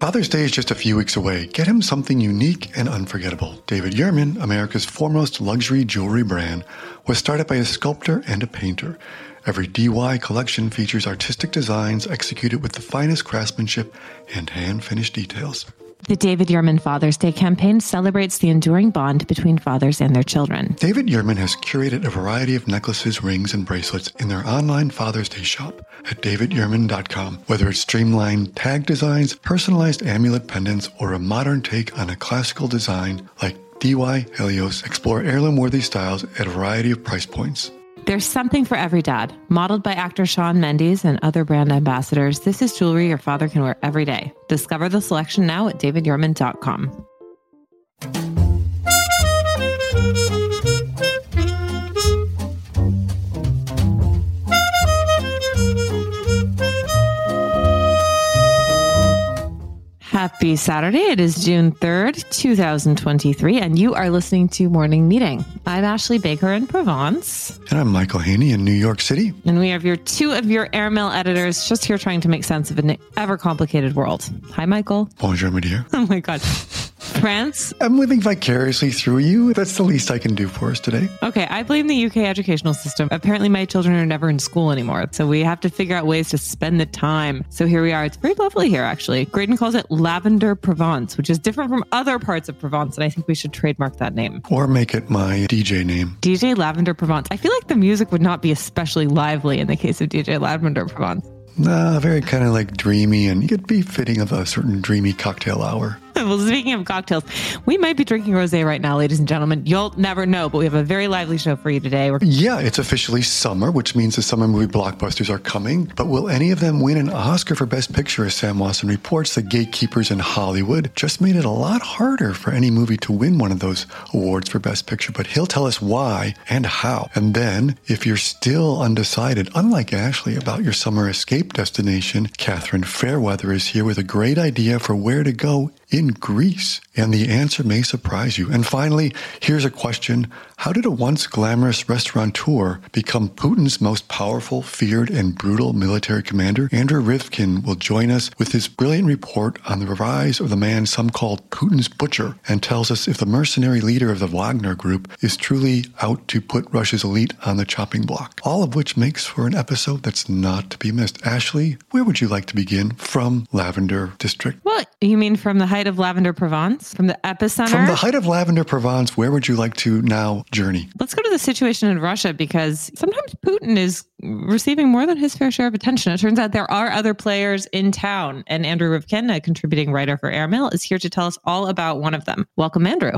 Father's Day is just a few weeks away. Get him something unique and unforgettable. David Yurman, America's foremost luxury jewelry brand, was started by a sculptor and a painter. Every DY collection features artistic designs executed with the finest craftsmanship and hand finished details. The David Yurman Father's Day campaign celebrates the enduring bond between fathers and their children. David Yurman has curated a variety of necklaces, rings, and bracelets in their online Father's Day shop at davidyurman.com. Whether it's streamlined tag designs, personalized amulet pendants, or a modern take on a classical design like DY Helios, explore heirloom worthy styles at a variety of price points. There's something for every dad. Modeled by actor Shawn Mendes and other brand ambassadors, this is jewelry your father can wear every day. Discover the selection now at davidyurman.com. Happy Saturday. It is June 3rd, 2023, and you are listening to Morning Meeting. I'm Ashley Baker in Provence. And I'm Michael Hainey in New York City. And we have your two of your airmail editors just here trying to make sense of an ever complicated world. Hi, Michael. Bonjour, my dear. Oh my God. France? I'm living vicariously through you. That's the least I can do for us today. Okay, I blame the UK educational system. Apparently, my children are never in school anymore. So we have to figure out ways to spend the time. So here we are. It's very lovely here, actually. Graydon calls it Lavender Provence, which is different from other parts of Provence. And I think we should trademark that name. Or make it my DJ name. DJ Lavender Provence. I feel like the music would not be especially lively in the case of DJ Lavender Provence. Nah, very kind of like dreamy, and it'd be fitting of a certain dreamy cocktail hour. well, speaking of cocktails, we might be drinking rosé right now, ladies and gentlemen. You'll never know, but we have a very lively show for you today. We're- yeah, it's officially summer, which means the summer movie blockbusters are coming. But will any of them win an Oscar for Best Picture? As Sam Wasson reports, the gatekeepers in Hollywood just made it a lot harder for any movie to win one of those awards for Best Picture. But he'll tell us why and how. And then, if you're still undecided, unlike Ashley about your summer escape destination, Catherine Fairweather is here with a great idea for where to go in Greece? And the answer may surprise you. And finally, here's a question How did a once glamorous restaurateur become Putin's most powerful, feared, and brutal military commander? Andrew Ryvkin will join us with his brilliant report on the rise of the man some called Putin's butcher and tells us if the mercenary leader of the Wagner group is truly out to put Russia's elite on the chopping block. All of which makes for an episode that's not to be missed. Ashley, where would you like to begin from Lavender District? What? You mean from the height of Lavender Provence? From the epicenter? From the height of Lavender Provence, where would you like to now journey? Let's go to the situation in Russia because sometimes Putin is receiving more than his fair share of attention. It turns out there are other players in town, and Andrew Ryvkin, a contributing writer for Airmail, is here to tell us all about one of them. Welcome, Andrew.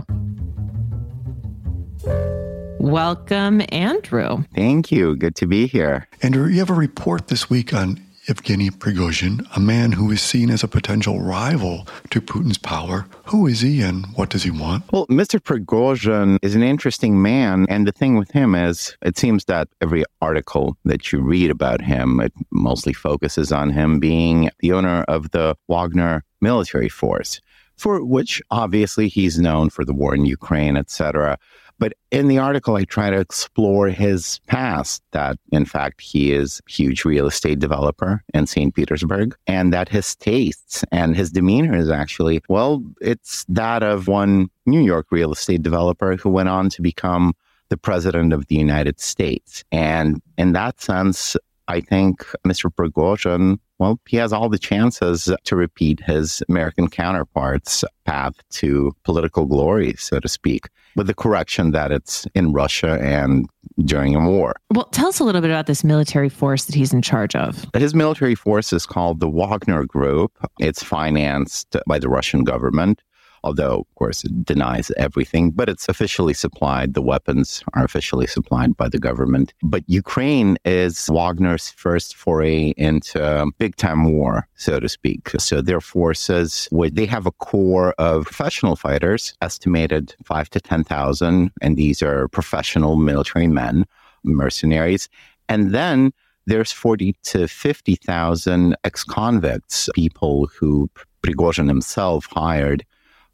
Welcome, Andrew. Thank you. Good to be here. Andrew, you have a report this week on Evgeny Prigozhin, a man who is seen as a potential rival to Putin's power. Who is he and what does he want? Well, Mr. Prigozhin is an interesting man. And the thing with him is, it seems that every article that you read about him, it mostly focuses on him being the owner of the Wagner military force, for which obviously he's known for the war in Ukraine, etc. But in the article, I try to explore his past that, in fact, he is a huge real estate developer in St. Petersburg, and that his tastes and his demeanor is actually, well, it's that of one New York real estate developer who went on to become the president of the United States. And in that sense, I think Mr. Prigozhin, well, he has all the chances to repeat his American counterpart's path to political glory, so to speak, with the correction that it's in Russia and during a war. Well, tell us a little bit about this military force that he's in charge of. His military force is called the Wagner Group. It's financed by the Russian government although, of course, it denies everything, but it's officially supplied. The weapons are officially supplied by the government. But Ukraine is Wagner's first foray into big time war, so to speak. So their forces, they have a core of professional fighters, estimated five to 10,000, and these are professional military men, mercenaries. And then there's 40 to 50,000 ex convicts, people who Prigozhin himself hired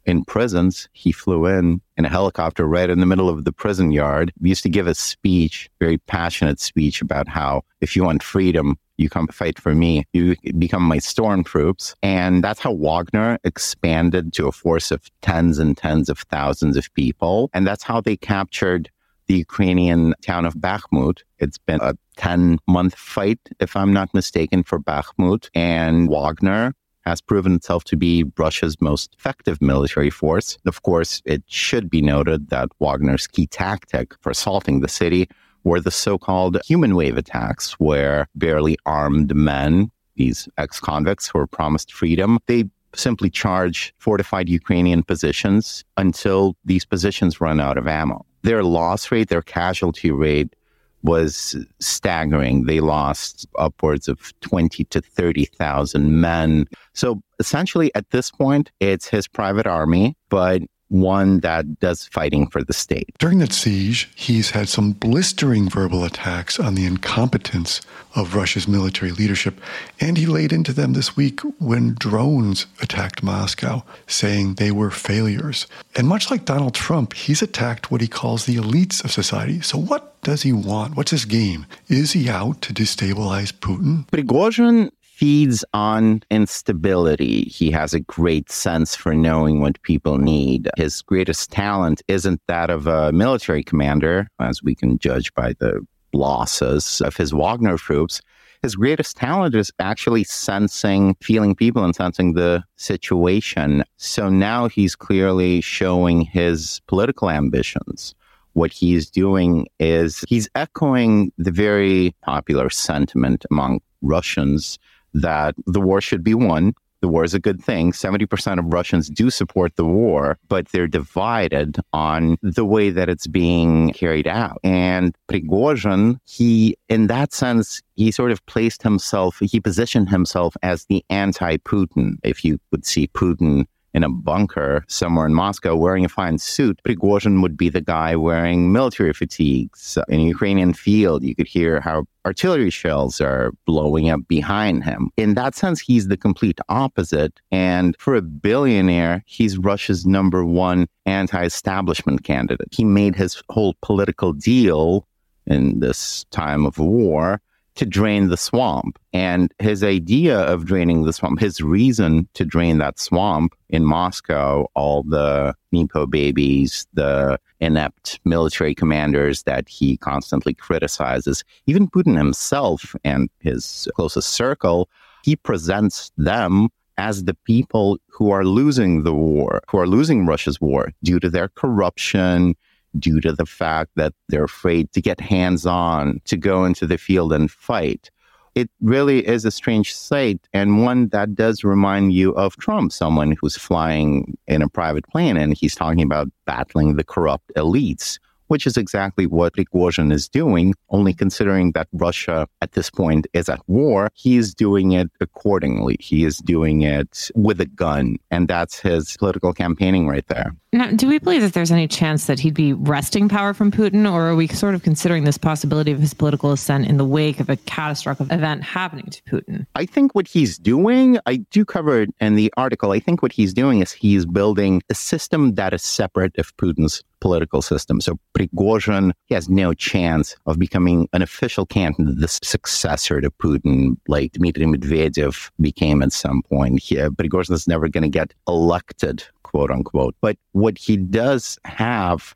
in prisons. He flew in in a helicopter right in the middle of the prison yard. He used to give a speech, very passionate speech about how if you want freedom, You come fight for me. You become my stormtroops. And that's how Wagner expanded to a force of tens and tens of thousands of people. And that's how they captured the Ukrainian town of Bakhmut. It's been a 10 month fight, if I'm not mistaken, for Bakhmut. And Wagner has proven itself to be Russia's most effective military force. Of course, it should be noted that Wagner's key tactic for assaulting the city were the so called human wave attacks, where barely armed men, these ex convicts who were promised freedom, they simply charge fortified Ukrainian positions until these positions run out of ammo. Their loss rate, their casualty rate was staggering. They lost upwards of 20 to 30,000 men. So essentially, at this point, it's his private army, but one that does fighting for the state. During that siege, he's had some blistering verbal attacks on the incompetence of Russia's military leadership, and he laid into them this week when drones attacked Moscow, saying they were failures. And much like Donald Trump, he's attacked what he calls the elites of society. So, what does he want? What's his game? Is he out to destabilize Putin? Prigozhin feeds on instability. He has a great sense for knowing what people need. His greatest talent isn't that of a military commander, as we can judge by the losses of his Wagner troops. His greatest talent is actually sensing, feeling people and sensing the situation. So now he's clearly showing his political ambitions what he's doing is he's echoing the very popular sentiment among Russians that the war should be won. The war is a good thing. 70% of Russians do support the war, but they're divided on the way that it's being carried out. And Prigozhin, he, in that sense, he sort of placed himself, he positioned himself as the anti Putin. If you would see Putin in a bunker somewhere in Moscow wearing a fine suit, Prigozhin would be the guy wearing military fatigues. In a Ukrainian field, you could hear how artillery shells are blowing up behind him. In that sense, he's the complete opposite. And for a billionaire, he's Russia's number one anti establishment candidate. He made his whole political deal in this time of war to drain the swamp. And his idea of draining the swamp, his reason to drain that swamp in Moscow, all the Nepo babies, the inept military commanders that he constantly criticizes, even Putin himself and his closest circle, he presents them as the people who are losing the war, who are losing Russia's war due to their corruption, due to the fact that they're afraid to get hands on, to go into the field and fight. It really is a strange sight and one that does remind you of Trump, someone who's flying in a private plane and he's talking about battling the corrupt elites which is exactly what Prigozhin is doing, only considering that Russia at this point is at war, he is doing it accordingly. He is doing it with a gun. And that's his political campaigning right there. Now, do we believe that there's any chance that he'd be wresting power from Putin, or are we sort of considering this possibility of his political ascent in the wake of a catastrophic event happening to Putin? I think what he's doing, I do cover it in the article. I think what he's doing is he's building a system that is separate of Putin's political system. So Prigozhin has no chance of becoming an official candidate, the successor to Putin, like Dmitry Medvedev became at some point. He, uh, Prigozhin is never going to get elected quote unquote. But what he does have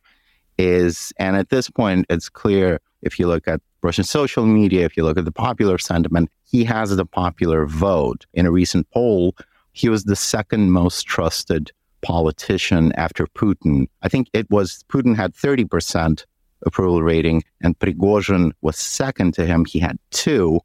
is, and at this point, it's clear if you look at Russian social media, if you look at the popular sentiment, he has the popular vote. In a recent poll, he was the second most trusted politician after Putin. I think it was Putin had 30% approval rating and Prigozhin was second to him. He had two.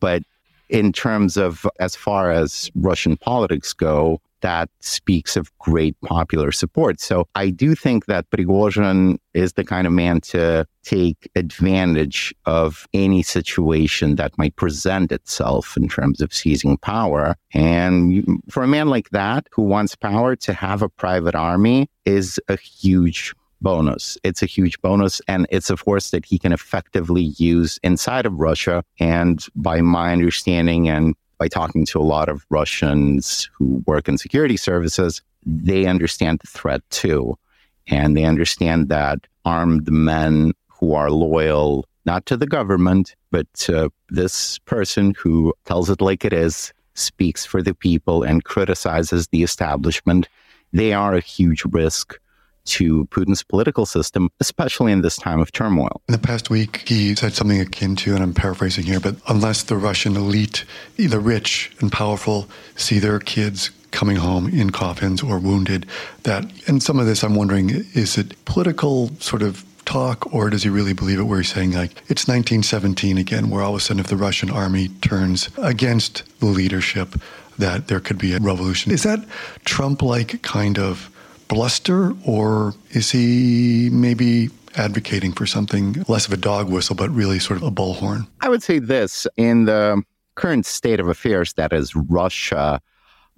But in terms of as far as Russian politics go, that speaks of great popular support. So I do think that Prigozhin is the kind of man to take advantage of any situation that might present itself in terms of seizing power. And for a man like that who wants power to have a private army is a huge bonus. It's a huge bonus, and it's a force that he can effectively use inside of Russia. And by my understanding and by talking to a lot of Russians who work in security services, they understand the threat too. And they understand that armed men who are loyal not to the government, but to this person who tells it like it is, speaks for the people, and criticizes the establishment, they are a huge risk to Putin's political system, especially in this time of turmoil. In the past week, he said something akin to, and I'm paraphrasing here, but unless the Russian elite, the rich and powerful, see their kids coming home in coffins or wounded, that, and some of this I'm wondering, is it political sort of talk, or does he really believe it? Where he's saying, like, it's 1917 again, where all of a sudden, if the Russian army turns against the leadership, that there could be a revolution. Is that Trump like kind of bluster, or is he maybe advocating for something less of a dog whistle, but really sort of a bullhorn? I would say this in the current state of affairs that is Russia,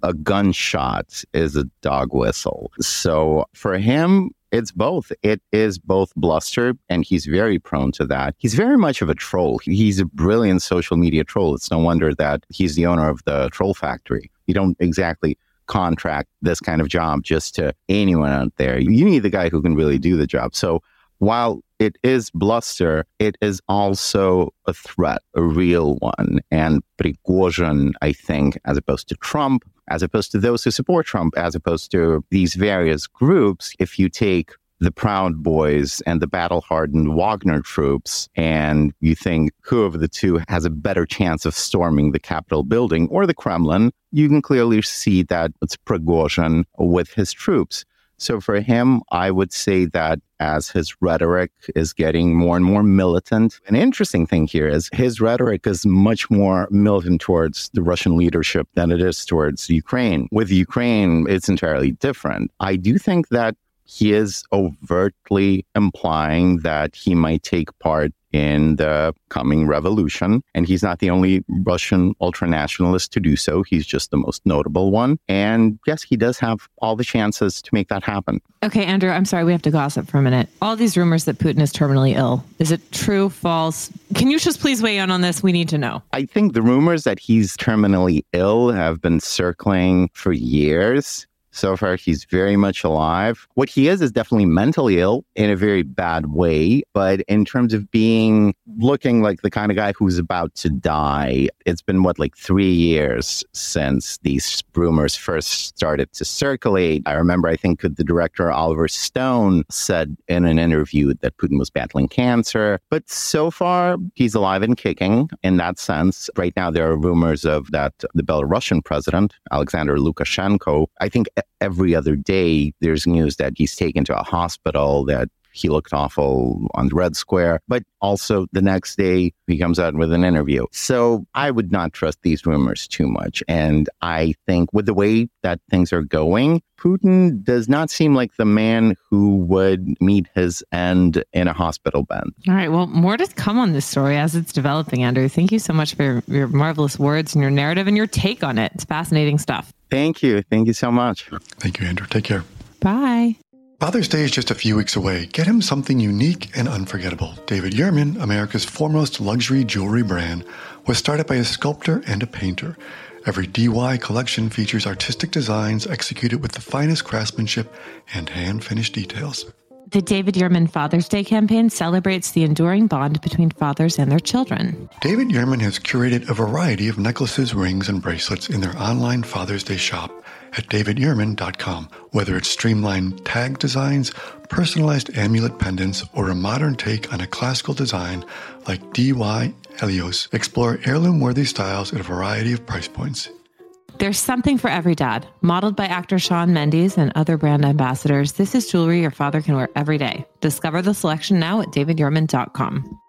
a gunshot is a dog whistle. So for him, it's both. It is both bluster, and he's very prone to that. He's very much of a troll. He's a brilliant social media troll. It's no wonder that he's the owner of the troll factory. You don't exactly contract this kind of job just to anyone out there. You need the guy who can really do the job. So while it is bluster, it is also a threat, a real one. And Prigozhin, I think, as opposed to Trump, as opposed to those who support Trump, as opposed to these various groups, if you take the Proud Boys and the battle hardened Wagner troops, and you think who of the two has a better chance of storming the Capitol building or the Kremlin, you can clearly see that it's Prigozhin with his troops. So for him, I would say that as his rhetoric is getting more and more militant, an interesting thing here is his rhetoric is much more militant towards the Russian leadership than it is towards Ukraine. With Ukraine, it's entirely different. I do think that he is overtly implying that he might take part in the coming revolution. And he's not the only Russian ultranationalist to do so. He's just the most notable one. And yes, he does have all the chances to make that happen. Okay, Andrew, I'm sorry, we have to gossip for a minute. All these rumors that Putin is terminally ill. Is it true, false? Can you just please weigh in on this? We need to know. I think the rumors that he's terminally ill have been circling for years. So far, he's very much alive. What he is is definitely mentally ill in a very bad way. But in terms of being looking like the kind of guy who's about to die, it's been what, like three years since these rumors first started to circulate. I remember, I think the director Oliver Stone said in an interview that Putin was battling cancer. But so far, he's alive and kicking in that sense. Right now, there are rumors of that the Belarusian president, Alexander Lukashenko, I think every other day there's news that he's taken to a hospital, that he looked awful on Red Square. But also the next day, he comes out with an interview. So I would not trust these rumors too much. And I think with the way that things are going, Putin does not seem like the man who would meet his end in a hospital bed. All right. Well, more to come on this story as it's developing, Andrew. Thank you so much for your, your marvelous words and your narrative and your take on it. It's fascinating stuff. Thank you. Thank you so much. Thank you, Andrew. Take care. Bye. Father's Day is just a few weeks away. Get him something unique and unforgettable. David Yurman, America's foremost luxury jewelry brand, was started by a sculptor and a painter. Every DY collection features artistic designs executed with the finest craftsmanship and hand finished details. The David Yurman Father's Day campaign celebrates the enduring bond between fathers and their children. David Yurman has curated a variety of necklaces, rings, and bracelets in their online Father's Day shop at davidyurman.com. Whether it's streamlined tag designs, personalized amulet pendants, or a modern take on a classical design like DY Helios, explore heirloom worthy styles at a variety of price points. There's something for every dad. Modeled by actor Shawn Mendes and other brand ambassadors, this is jewelry your father can wear every day. Discover the selection now at davidyurman.com.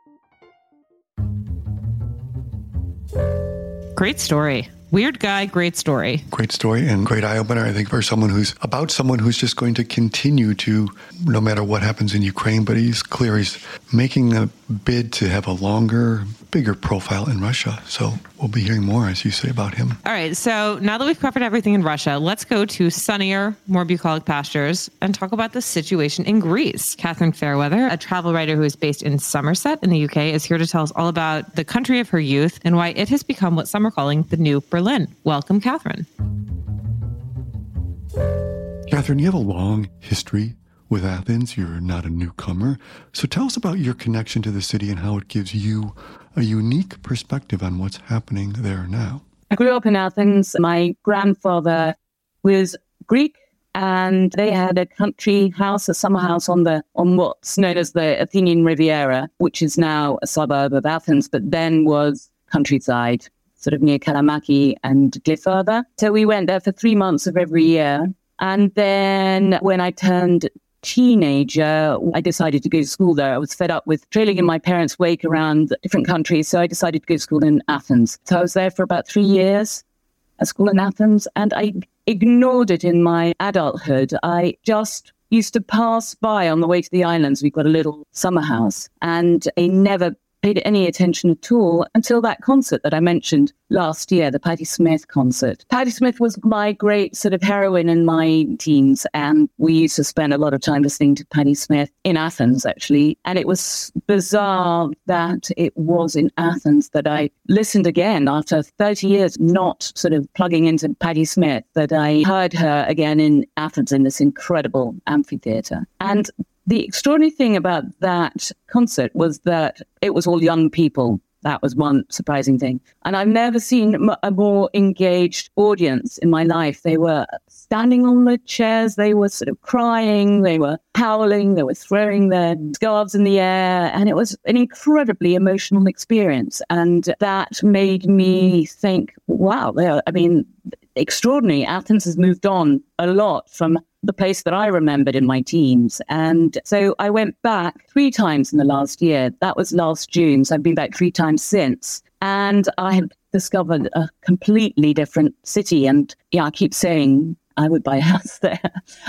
Great story. Weird guy, great story. Great story and great eye opener, I think, for someone who's about someone who's just going to continue to, no matter what happens in Ukraine, but he's clear he's making a bid to have a longer, bigger profile in Russia. So we'll be hearing more, as you say, about him. All right. So now that we've covered everything in Russia, let's go to sunnier, more bucolic pastures and talk about the situation in Greece. Catherine Fairweather, a travel writer who is based in Somerset in the UK, is here to tell us all about the country of her youth and why it has become what some are calling the new Berlin. Welcome, Catherine. Catherine, you have a long history with Athens. You're not a newcomer. So tell us about your connection to the city and how it gives you a unique perspective on what's happening there now. I grew up in Athens. My grandfather was Greek and they had a country house, a summer house on the on what's known as the Athenian Riviera, which is now a suburb of Athens, but then was countryside, sort of near Kalamaki and Glyfada. So we went there for three months of every year. And then when I turned teenager, I decided to go to school there. I was fed up with trailing in my parents' wake around different countries. So I decided to go to school in Athens. So I was there for about three years at school in Athens and I ignored it in my adulthood. I just used to pass by on the way to the islands. We've got a little summer house and I never paid any attention at all until that concert that I mentioned last year, the Patti Smith concert. Patti Smith was my great sort of heroine in my teens, and we used to spend a lot of time listening to Patti Smith in Athens, actually. And it was bizarre that it was in Athens that I listened again after 30 years not sort of plugging into Patti Smith, that I heard her again in Athens in this incredible amphitheater. And the extraordinary thing about that concert was that it was all young people. That was one surprising thing. And I've never seen a more engaged audience in my life. They were standing on the chairs, they were sort of crying, they were howling, they were throwing their scarves in the air. And it was an incredibly emotional experience. And that made me think, wow, I mean, extraordinary. Athens has moved on a lot from the place that I remembered in my teens. And so I went back three times in the last year. That was last June. So I've been back three times since. And I have discovered a completely different city. And yeah, I keep saying I would buy a house there.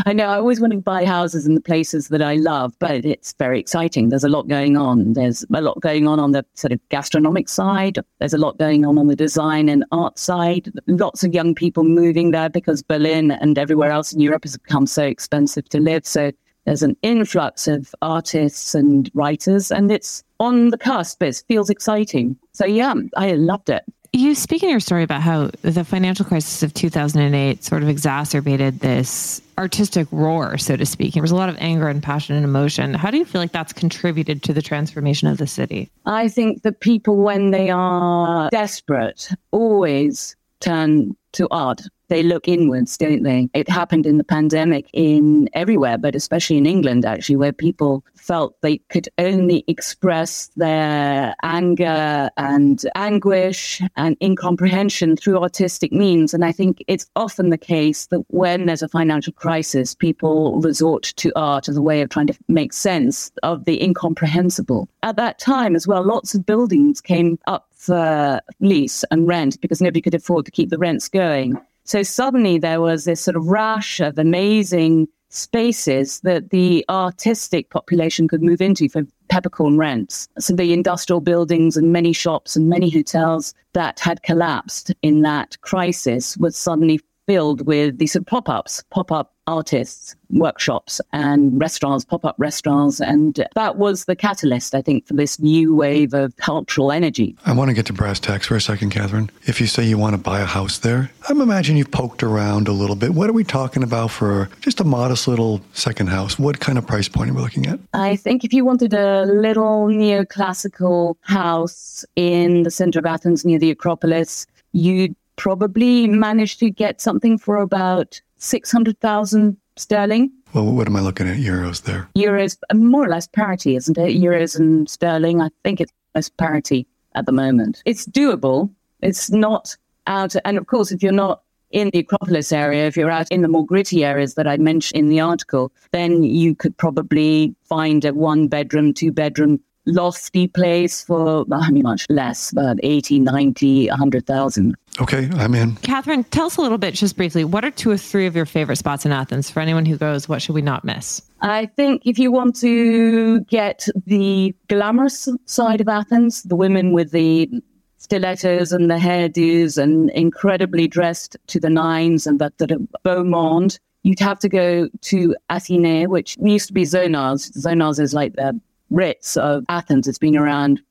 I know I always want to buy houses in the places that I love, but it's very exciting. There's a lot going on. There's a lot going on on the sort of gastronomic side. There's a lot going on on the design and art side. Lots of young people moving there because Berlin and everywhere else in Europe has become so expensive to live. So there's an influx of artists and writers, and it's on the cusp. It feels exciting. So yeah, I loved it. You speak in your story about how the financial crisis of 2008 sort of exacerbated this artistic roar, so to speak. There was a lot of anger and passion and emotion. How do you feel like that's contributed to the transformation of the city? I think that people, when they are desperate, always turn to art they look inwards, don't they? It happened in the pandemic in everywhere, but especially in England, actually, where people felt they could only express their anger and anguish and incomprehension through artistic means. And I think it's often the case that when there's a financial crisis, people resort to art as a way of trying to make sense of the incomprehensible. At that time as well, lots of buildings came up for lease and rent because nobody could afford to keep the rents going. So suddenly there was this sort of rush of amazing spaces that the artistic population could move into for peppercorn rents. So the industrial buildings and many shops and many hotels that had collapsed in that crisis were suddenly filled with these sort of pop-ups, pop-up artists, workshops, and restaurants, pop up restaurants. And that was the catalyst, I think, for this new wave of cultural energy. I want to get to brass tacks for a second, Catherine. If you say you want to buy a house there, I'm imagining you've poked around a little bit. What are we talking about for just a modest little second house? What kind of price point are we looking at? I think if you wanted a little neoclassical house in the center of Athens near the Acropolis, you'd probably manage to get something for about 600,000 sterling. Well, what am I looking at euros there? Euros, more or less parity, isn't it? Euros and sterling, I think it's less parity at the moment. It's doable. It's not out. And of course, if you're not in the Acropolis area, if you're out in the more gritty areas that I mentioned in the article, then you could probably find a one bedroom, two bedroom lofty place for I mean much less, but 80, 90, 100,000. Okay, I'm in. Catherine, tell us a little bit, just briefly, what are two or three of your favorite spots in Athens for anyone who goes? What should we not miss? I think if you want to get the glamorous side of Athens, the women with the stilettos and the hairdos and incredibly dressed to the nines and that sort of beau monde, you'd have to go to Athénée, which used to be Zonars. Zonars is like the Ritz of Athens. It's been around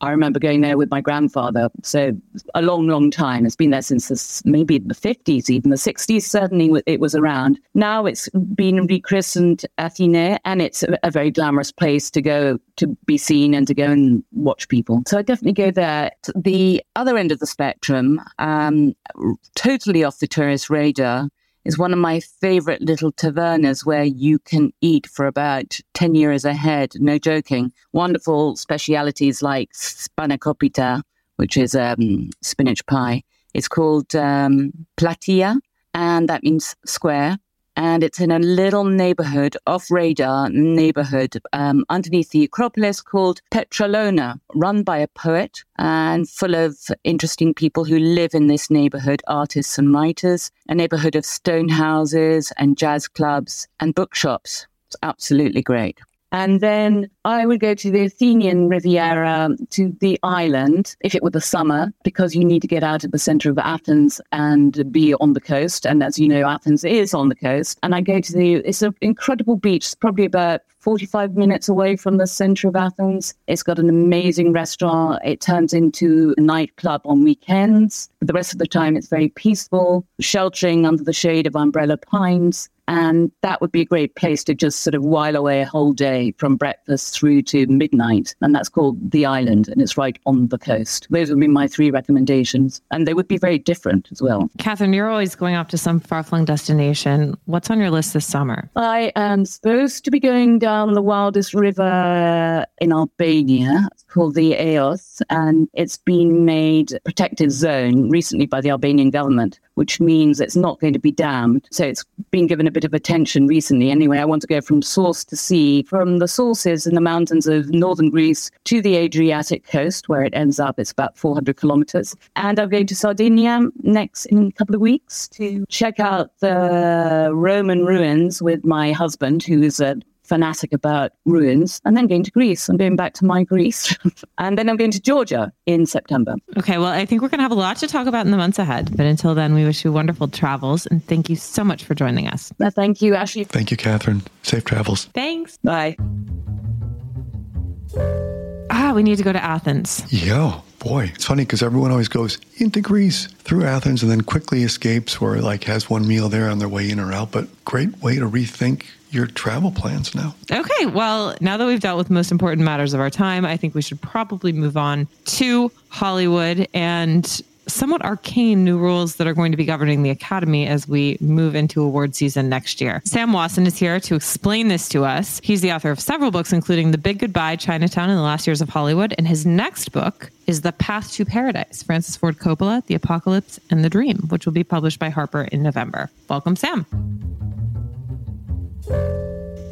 I remember going there with my grandfather. So a long, long time. It's been there since maybe the 50s, even the 60s. Certainly it was around. Now it's been rechristened Athénée, and it's a, a very glamorous place to go to be seen and to go and watch people. So I definitely go there. The other end of the spectrum, um, totally off the tourist radar, is one of my favorite little tavernas where you can eat for about 10 years ahead. No joking. Wonderful specialities like spanakopita, which is um, spinach pie. It's called um, platia, and that means square and it's in a little neighborhood, off radar neighborhood, um, underneath the Acropolis called Petralona, run by a poet and full of interesting people who live in this neighborhood, artists and writers, a neighborhood of stone houses and jazz clubs and bookshops. It's absolutely great. And then I would go to the Athenian Riviera, to the island, if it were the summer, because you need to get out of the center of Athens and be on the coast. And as you know, Athens is on the coast. And I go to the, it's an incredible beach. It's probably about 45 minutes away from the center of Athens. It's got an amazing restaurant. It turns into a nightclub on weekends. But the rest of the time, it's very peaceful, sheltering under the shade of umbrella pines. And that would be a great place to just sort of while away a whole day from breakfast through to midnight. And that's called The Island, and it's right on the coast. Those would be my three recommendations. And they would be very different as well. Catherine, you're always going off to some far flung destination. What's on your list this summer? I am supposed to be going down the wildest river in Albania. Called the Eos, and it's been made protected zone recently by the Albanian government, which means it's not going to be dammed. So it's been given a bit of attention recently. Anyway, I want to go from source to sea, from the sources in the mountains of northern Greece to the Adriatic coast, where it ends up. It's about 400 kilometers. And I'm going to Sardinia next in a couple of weeks to check out the Roman ruins with my husband, who is a fanatic about ruins, and then going to Greece. I'm going back to my Greece. and then I'm going to Georgia in September. Okay, well, I think we're going to have a lot to talk about in the months ahead. But until then, we wish you wonderful travels and thank you so much for joining us. Uh, thank you, Ashley. Thank you, Catherine. Safe travels. Thanks. Bye. Ah, we need to go to Athens. Yeah. Boy, it's funny because everyone always goes into Greece through Athens and then quickly escapes or like has one meal there on their way in or out. But great way to rethink your travel plans now. Okay, well, now that we've dealt with most important matters of our time, I think we should probably move on to Hollywood and somewhat arcane new rules that are going to be governing the Academy as we move into award season next year. Sam Wasson is here to explain this to us. He's the author of several books, including The Big Goodbye, Chinatown, and the Last Years of Hollywood. And his next book is The Path to Paradise, Francis Ford Coppola, The Apocalypse, and the Dream, which will be published by Harper in November. Welcome, Sam.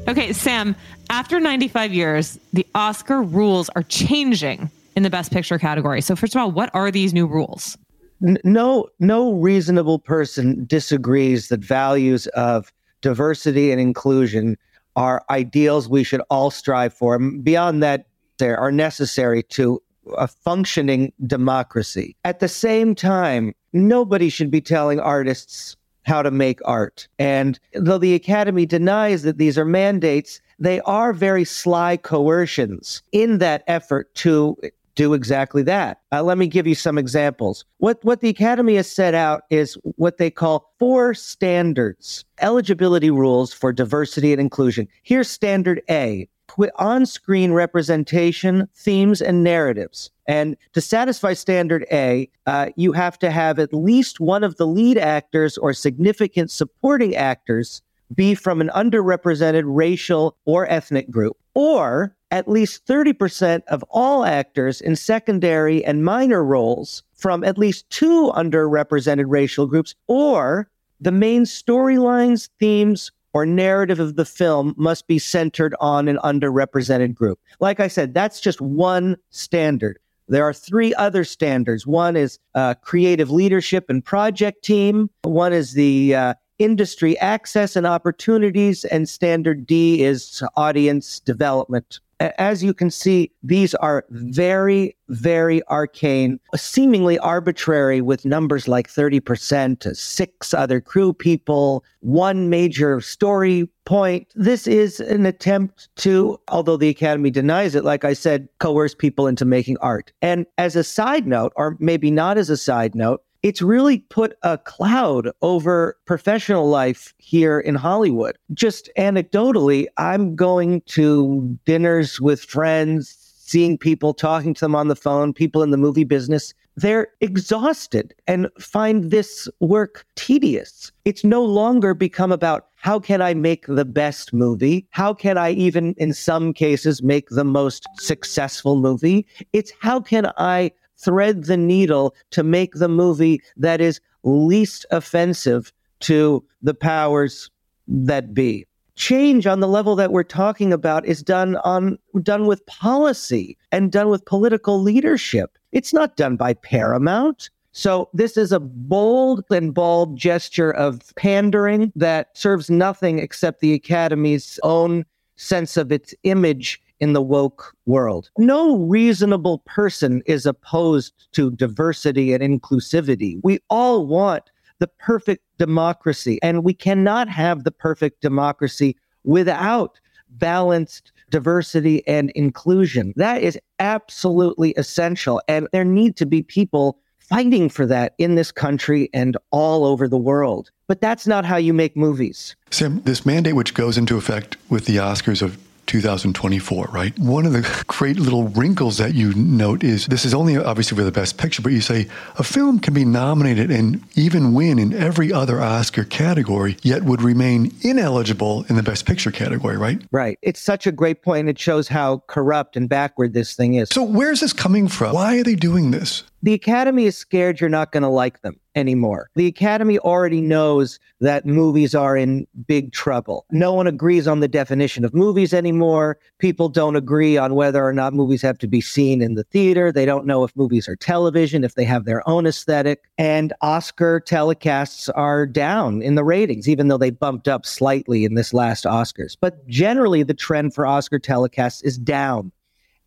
Okay, Sam, after 95 years, the Oscar rules are changing in the Best Picture category. So, first of all, what are these new rules? No, no reasonable person disagrees that values of diversity and inclusion are ideals we should all strive for. Beyond that, they are necessary to a functioning democracy. At the same time, nobody should be telling artists how to make art. And though the Academy denies that these are mandates, they are very sly coercions in that effort to do exactly that. Uh, let me give you some examples. What what the Academy has set out is what they call four standards, eligibility rules for diversity and inclusion. Here's standard A on screen representation, themes, and narratives. And to satisfy standard A, uh, you have to have at least one of the lead actors or significant supporting actors be from an underrepresented racial or ethnic group, or at least 30% of all actors in secondary and minor roles from at least two underrepresented racial groups, or the main storylines, themes, or narrative of the film must be centered on an underrepresented group. Like I said, that's just one standard. There are three other standards. One is uh, creative leadership and project team. One is the uh, industry access and opportunities. And standard D is audience development. As you can see, these are very, very arcane, seemingly arbitrary with numbers like 30%, six other crew people, one major story point. This is an attempt to, although the Academy denies it, like I said, coerce people into making art. And as a side note, or maybe not as a side note, it's really put a cloud over professional life here in Hollywood. Just anecdotally, I'm going to dinners with friends, seeing people, talking to them on the phone, people in the movie business. They're exhausted and find this work tedious. It's no longer become about how can I make the best movie? How can I even, in some cases, make the most successful movie? It's how can I thread the needle to make the movie that is least offensive to the powers that be. Change on the level that we're talking about is done on done with policy and done with political leadership. It's not done by Paramount. So this is a bold and bald gesture of pandering that serves nothing except the Academy's own sense of its image in the woke world. No reasonable person is opposed to diversity and inclusivity. We all want the perfect democracy, and we cannot have the perfect democracy without balanced diversity and inclusion. That is absolutely essential. And there need to be people fighting for that in this country and all over the world. But that's not how you make movies. Sam, this mandate, which goes into effect with the Oscars of 2024, right? One of the great little wrinkles that you note is this is only obviously for the best picture, but you say a film can be nominated and even win in every other Oscar category, yet would remain ineligible in the best picture category, right? Right. It's such a great point. It shows how corrupt and backward this thing is. So, where's this coming from? Why are they doing this? The Academy is scared you're not going to like them anymore. The Academy already knows that movies are in big trouble. No one agrees on the definition of movies anymore. People don't agree on whether or not movies have to be seen in the theater. They don't know if movies are television, if they have their own aesthetic. And Oscar telecasts are down in the ratings, even though they bumped up slightly in this last Oscars. But generally, the trend for Oscar telecasts is down.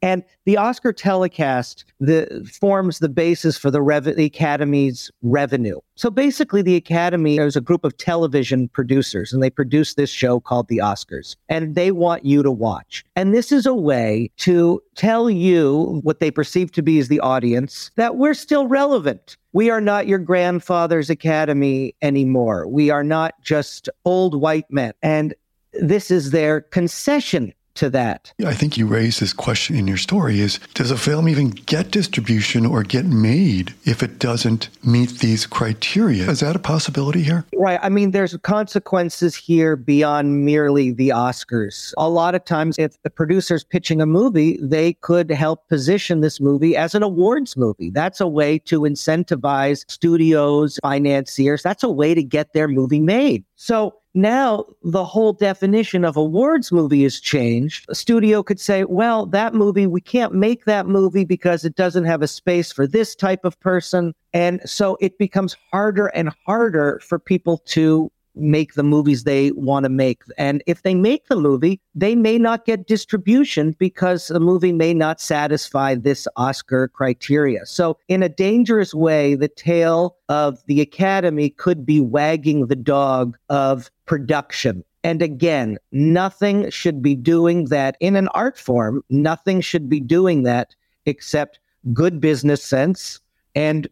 And the Oscar telecast the, forms the basis for the, rev- the Academy's revenue. So basically, the Academy is a group of television producers, and they produce this show called The Oscars, and they want you to watch. And this is a way to tell you what they perceive to be as the audience that we're still relevant. We are not your grandfather's Academy anymore. We are not just old white men. And this is their concession to that. I think you raised this question in your story is does a film even get distribution or get made if it doesn't meet these criteria? Is that a possibility here? Right. I mean, there's consequences here beyond merely the Oscars. A lot of times, if the producer's pitching a movie, they could help position this movie as an awards movie. That's a way to incentivize studios, financiers. That's a way to get their movie made. So now the whole definition of awards movie is changed. A studio could say, well, that movie, we can't make that movie because it doesn't have a space for this type of person. And so it becomes harder and harder for people to make the movies they want to make. And if they make the movie, they may not get distribution because the movie may not satisfy this Oscar criteria. So, in a dangerous way, the tail of the Academy could be wagging the dog of production. And again, nothing should be doing that in an art form. Nothing should be doing that except good business sense and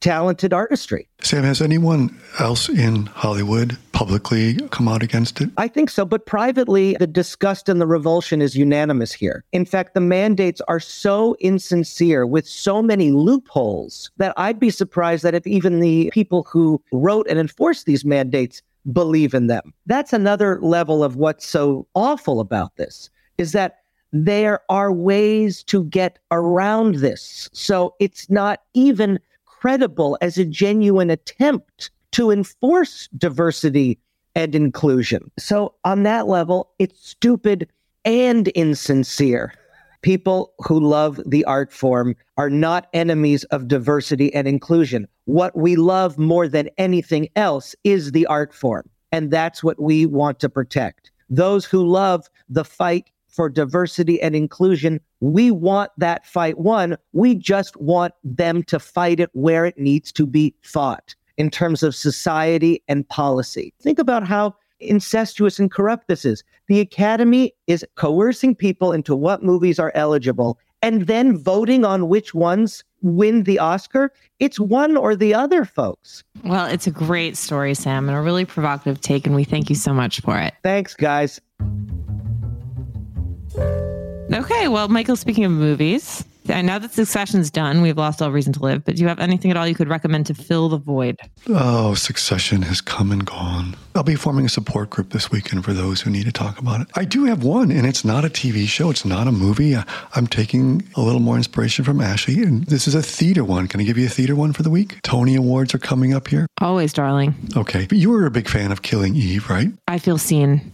talented artistry. Sam, has anyone else in Hollywood publicly come out against it? I think so, but privately, the disgust and the revulsion is unanimous here. In fact, the mandates are so insincere with so many loopholes that I'd be surprised that if even the people who wrote and enforced these mandates believe in them. That's another level of what's so awful about this is that there are ways to get around this. So it's not even credible as a genuine attempt to enforce diversity and inclusion. So, on that level, it's stupid and insincere. People who love the art form are not enemies of diversity and inclusion. What we love more than anything else is the art form. And that's what we want to protect. Those who love the fight for diversity and inclusion. We want that fight won. We just want them to fight it where it needs to be fought in terms of society and policy. Think about how incestuous and corrupt this is. The Academy is coercing people into what movies are eligible and then voting on which ones win the Oscar. It's one or the other, folks. Well, it's a great story, Sam, and a really provocative take, and we thank you so much for it. Thanks, guys. Okay, well, Michael, speaking of movies, and now that Succession's done, we've lost all reason to live. But do you have anything at all you could recommend to fill the void? Oh, Succession has come and gone. I'll be forming a support group this weekend for those who need to talk about it. I do have one, and it's not a TV show. It's not a movie. I'm taking a little more inspiration from Ashley, and this is a theater one. Can I give you a theater one for the week? Tony Awards are coming up here. Always, darling. Okay, but you were a big fan of Killing Eve, right? I feel seen.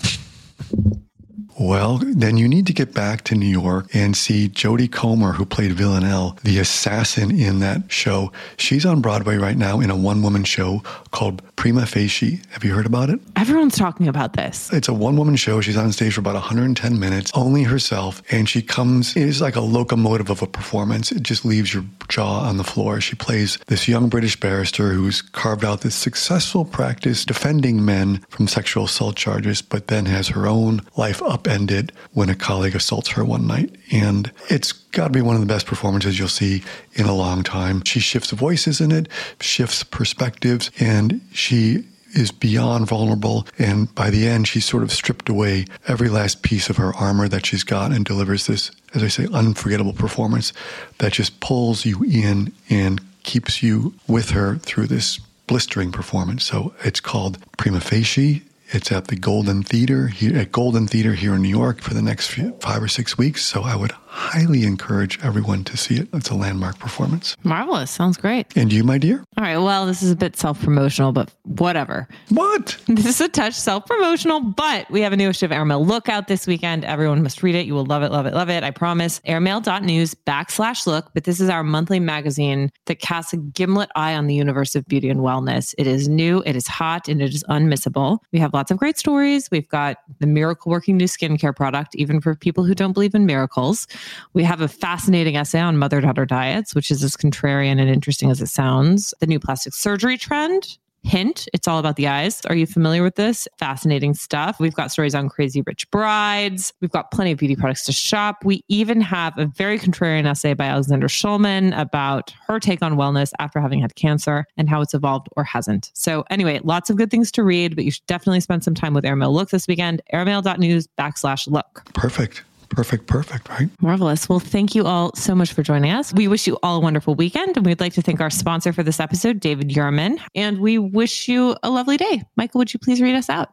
Well, then you need to get back to New York and see Jodie Comer, who played Villanelle, the assassin in that show. She's on Broadway right now in a one woman show called Prima Facie. Have you heard about it? Everyone's talking about this. It's a one woman show. She's on stage for about 110 minutes, only herself. And she comes, it is like a locomotive of a performance. It just leaves your jaw on the floor. She plays this young British barrister who's carved out this successful practice defending men from sexual assault charges, but then has her own life upended when a colleague assaults her one night. And it's got to be one of the best performances you'll see in a long time. She shifts voices in it, shifts perspectives, and she is beyond vulnerable. And by the end, she's sort of stripped away every last piece of her armor that she's got and delivers this, as I say, unforgettable performance that just pulls you in and keeps you with her through this blistering performance. So it's called Prima Facie. It's at the Golden Theater here at Golden Theater here in New York for the next few, five or six weeks. So I would highly encourage everyone to see it. It's a landmark performance. Marvelous. Sounds great. And you, my dear? All right. Well, this is a bit self promotional, but whatever. What? This is a touch self promotional, but we have a new issue of Airmail Look out this weekend. Everyone must read it. You will love it, love it, love it. I promise. Airmail.news backslash look. But this is our monthly magazine that casts a gimlet eye on the universe of beauty and wellness. It is new, it is hot, and it is unmissable. We have lots of great stories. We've got the miracle working new skincare product, even for people who don't believe in miracles. We have a fascinating essay on mother daughter diets, which is as contrarian and interesting as it sounds. The new plastic surgery trend. Hint, it's all about the eyes. Are you familiar with this? Fascinating stuff. We've got stories on crazy rich brides. We've got plenty of beauty products to shop. We even have a very contrarian essay by Alexandra Shulman about her take on wellness after having had cancer and how it's evolved or hasn't. So, anyway, lots of good things to read, but you should definitely spend some time with Airmail Look this weekend. Airmail.news backslash look. Perfect. Perfect, perfect, right? Marvelous. Well, thank you all so much for joining us. We wish you all a wonderful weekend. And we'd like to thank our sponsor for this episode, David Yurman. And we wish you a lovely day. Michael, would you please read us out?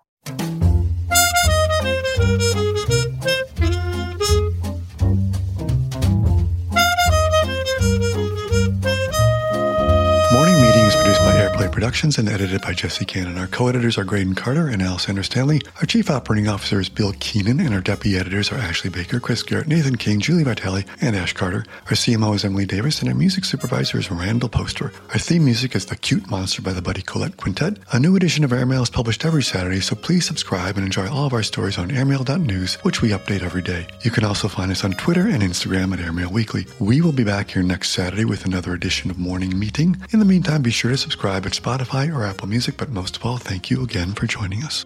Productions and edited by Jesse Cannon. Our co-editors are Graydon Carter and Alessandra Stanley. Our chief operating officer is Bill Keenan, and our deputy editors are Ashley Baker, Chris Garrett, Nathan King, Julie Vitale, and Ash Carter. Our CMO is Emily Davis, and our music supervisor is Randall Poster. Our theme music is The Cute Monster by the Buddy Collette Quintet. A new edition of Airmail is published every Saturday, so please subscribe and enjoy all of our stories on airmail.news, which we update every day. You can also find us on Twitter and Instagram at Airmail Weekly. We will be back here next Saturday with another edition of Morning Meeting. In the meantime, be sure to subscribe at Spotify or Apple Music, but most of all, thank you again for joining us.